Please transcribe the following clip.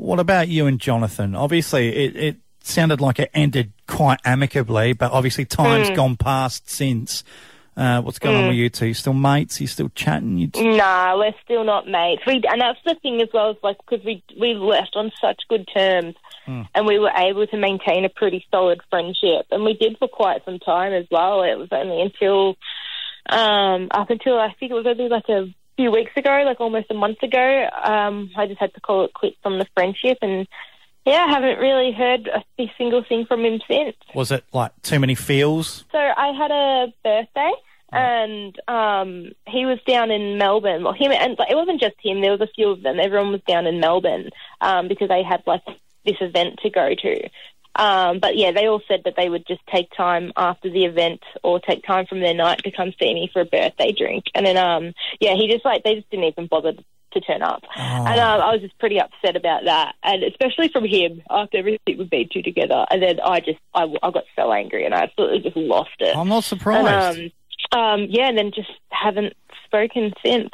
What about you and Jonathan? Obviously, it, it sounded like it ended quite amicably, but obviously time's Hmm. gone past since. Uh, what's going on with you two? You still mates? You still chatting? You t- Nah, we're still not mates. We and that's the thing as well, is like because we we left on such good terms, and we were able to maintain a pretty solid friendship, and we did for quite some time as well. It was only until um up until I think it was only like a few weeks ago, like almost a month ago. Um, I just had to call it quits on the friendship, and yeah, I haven't really heard a single thing from him since. was it like too many feels? So I had a birthday, and um, he was down in Melbourne. Well, him and like, it wasn't just him. There was a few of them. Everyone was down in Melbourne um, because they had like this event to go to. Um, but yeah, they all said that they would just take time after the event or take time from their night to come see me for a birthday drink. And then, um, yeah, he just like they just didn't even bother to turn up. And um, I was just pretty upset about that, and especially from him after everything we've been through together. And then I just I, I got so angry and I absolutely just lost it. I'm not surprised. And, um, um, yeah, and then just haven't spoken since.